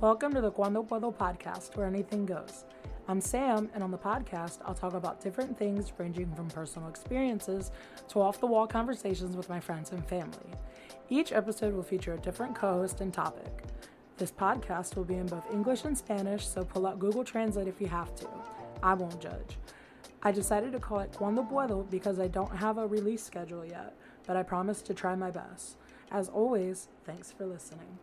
Welcome to the Cuando Puedo podcast, where anything goes. I'm Sam, and on the podcast, I'll talk about different things ranging from personal experiences to off the wall conversations with my friends and family. Each episode will feature a different co host and topic. This podcast will be in both English and Spanish, so pull out Google Translate if you have to. I won't judge. I decided to call it Cuando Puedo because I don't have a release schedule yet, but I promise to try my best. As always, thanks for listening.